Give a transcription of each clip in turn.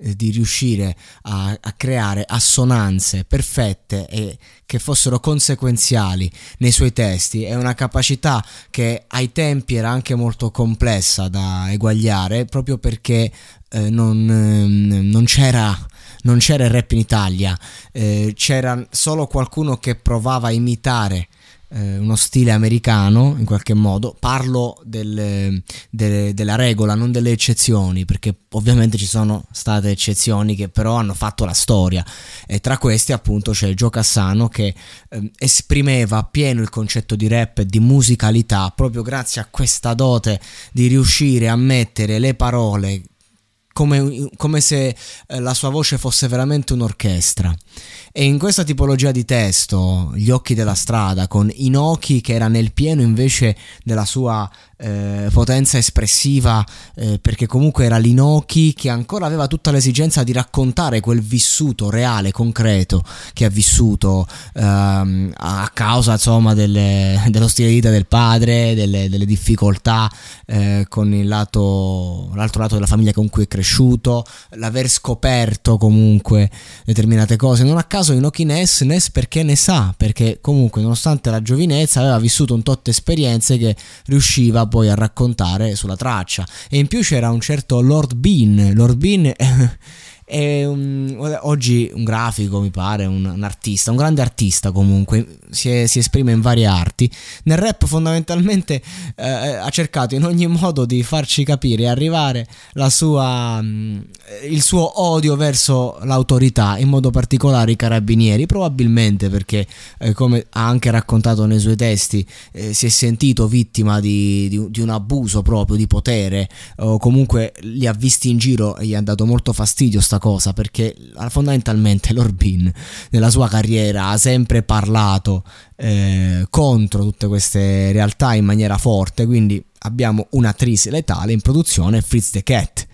eh, di riuscire a, a, creare assonanze perfette e che fossero conseguenziali nei suoi testi. È una capacità che ai tempi era anche molto complessa da eguagliare proprio perché eh, non, eh, non c'era non c'era il rap in Italia, eh, c'era solo qualcuno che provava a imitare eh, uno stile americano in qualche modo. Parlo del, de, della regola, non delle eccezioni, perché ovviamente ci sono state eccezioni che però hanno fatto la storia. E tra questi, appunto, c'è Joe Cassano che eh, esprimeva appieno il concetto di rap e di musicalità proprio grazie a questa dote di riuscire a mettere le parole come, come se eh, la sua voce fosse veramente un'orchestra. E in questa tipologia di testo, Gli occhi della strada, con Inoki che era nel pieno invece della sua eh, potenza espressiva, eh, perché comunque era l'Inoki che ancora aveva tutta l'esigenza di raccontare quel vissuto reale, concreto, che ha vissuto ehm, a causa insomma delle, dello stile di vita del padre, delle, delle difficoltà eh, con lato, l'altro lato della famiglia con cui è cresciuto, l'aver scoperto comunque determinate cose. Non a caso Inoki Ness, Ness perché ne sa, perché comunque nonostante la giovinezza aveva vissuto un tot esperienze che riusciva poi a raccontare sulla traccia. E in più c'era un certo Lord Bean. Lord Bean è un, oggi un grafico, mi pare, un, un, artista, un grande artista comunque, si, è, si, esprime in varie arti. Nel rap fondamentalmente eh, ha cercato in ogni modo di farci capire e arrivare sua, mm, il suo odio verso l'autorità, in modo particolare i carabinieri, probabilmente perché, eh, come ha anche raccontato nei suoi testi, eh, si è sentito vittima di, di, di un abuso proprio di potere, o comunque li ha visti in giro e gli ha dato molto fastidio sta cosa perché fondamentalmente Lorbin nella sua carriera ha sempre parlato eh, contro tutte queste realtà in maniera forte, quindi abbiamo un'attrice letale in produzione, Fritz the Cat.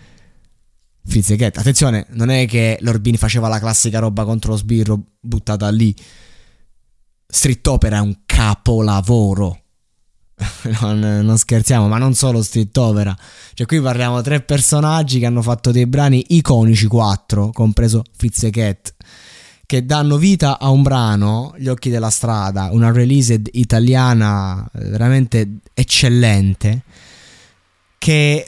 Fritz the Cat, attenzione, non è che Lorbin faceva la classica roba contro lo sbirro buttata lì. Street Opera è un capolavoro non, non, scherziamo, ma non solo street opera. Cioè, qui parliamo di tre personaggi che hanno fatto dei brani iconici, quattro, compreso Fritz Cat, che danno vita a un brano, Gli occhi della strada, una release italiana eh, veramente eccellente, che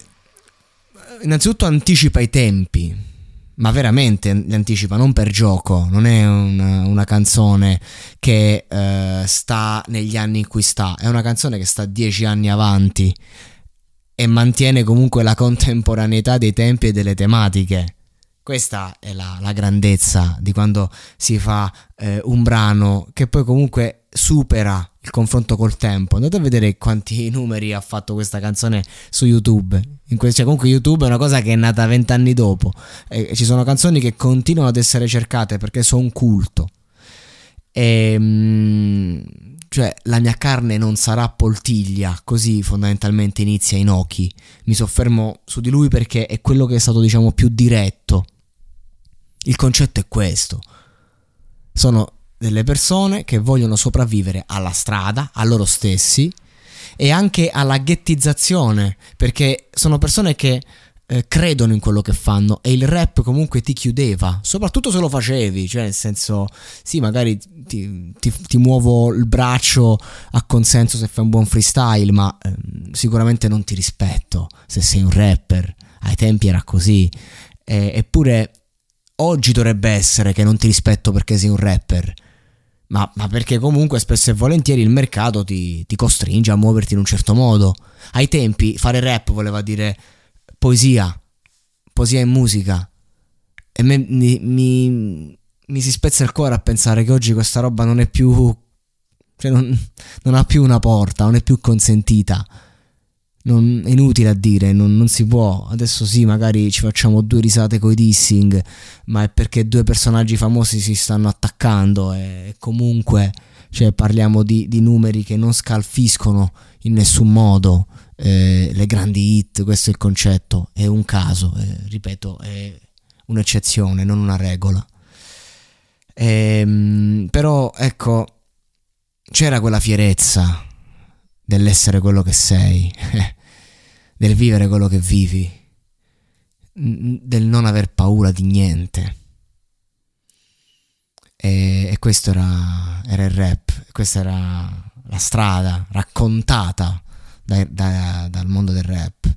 innanzitutto anticipa i tempi ma veramente li anticipa, non per gioco, non è una, una canzone che eh, sta negli anni in cui sta, è una canzone che sta dieci anni avanti e mantiene comunque la contemporaneità dei tempi e delle tematiche. Questa è la, la grandezza di quando si fa eh, un brano che poi comunque supera il confronto col tempo. Andate a vedere quanti numeri ha fatto questa canzone su YouTube. Que- cioè, comunque YouTube è una cosa che è nata vent'anni dopo. E ci sono canzoni che continuano ad essere cercate perché sono un culto. E, ehm, cioè, la mia carne non sarà poltiglia, così fondamentalmente inizia Inoki. Mi soffermo su di lui perché è quello che è stato, diciamo, più diretto. Il concetto è questo. Sono delle persone che vogliono sopravvivere alla strada, a loro stessi e anche alla ghettizzazione, perché sono persone che eh, credono in quello che fanno e il rap comunque ti chiudeva, soprattutto se lo facevi, cioè nel senso, sì, magari ti, ti, ti muovo il braccio a consenso se fai un buon freestyle, ma eh, sicuramente non ti rispetto se sei un rapper, ai tempi era così, eh, eppure oggi dovrebbe essere che non ti rispetto perché sei un rapper ma, ma, perché comunque spesso e volentieri il mercato ti, ti, costringe a muoverti in un certo modo. Ai tempi fare rap voleva dire poesia, poesia e musica. E me, mi, mi, mi, si spezza il cuore a pensare che oggi questa roba non è più... Cioè non, non ha più una porta, non è più consentita non, è inutile a dire, non, non, si può. Adesso sì, magari ci facciamo due risate coi dissing, ma è perché due personaggi famosi si stanno attaccando e comunque cioè, parliamo di, di numeri che non scalfiscono in nessun modo eh, le grandi hit, questo è il concetto, è un caso, eh, ripeto, è un'eccezione, non una regola. Ehm, però ecco, c'era quella fierezza dell'essere quello che sei. del vivere quello che vivi, del non aver paura di niente. E, e questo era, era, il rap, questa era la strada raccontata da, da, dal mondo del rap.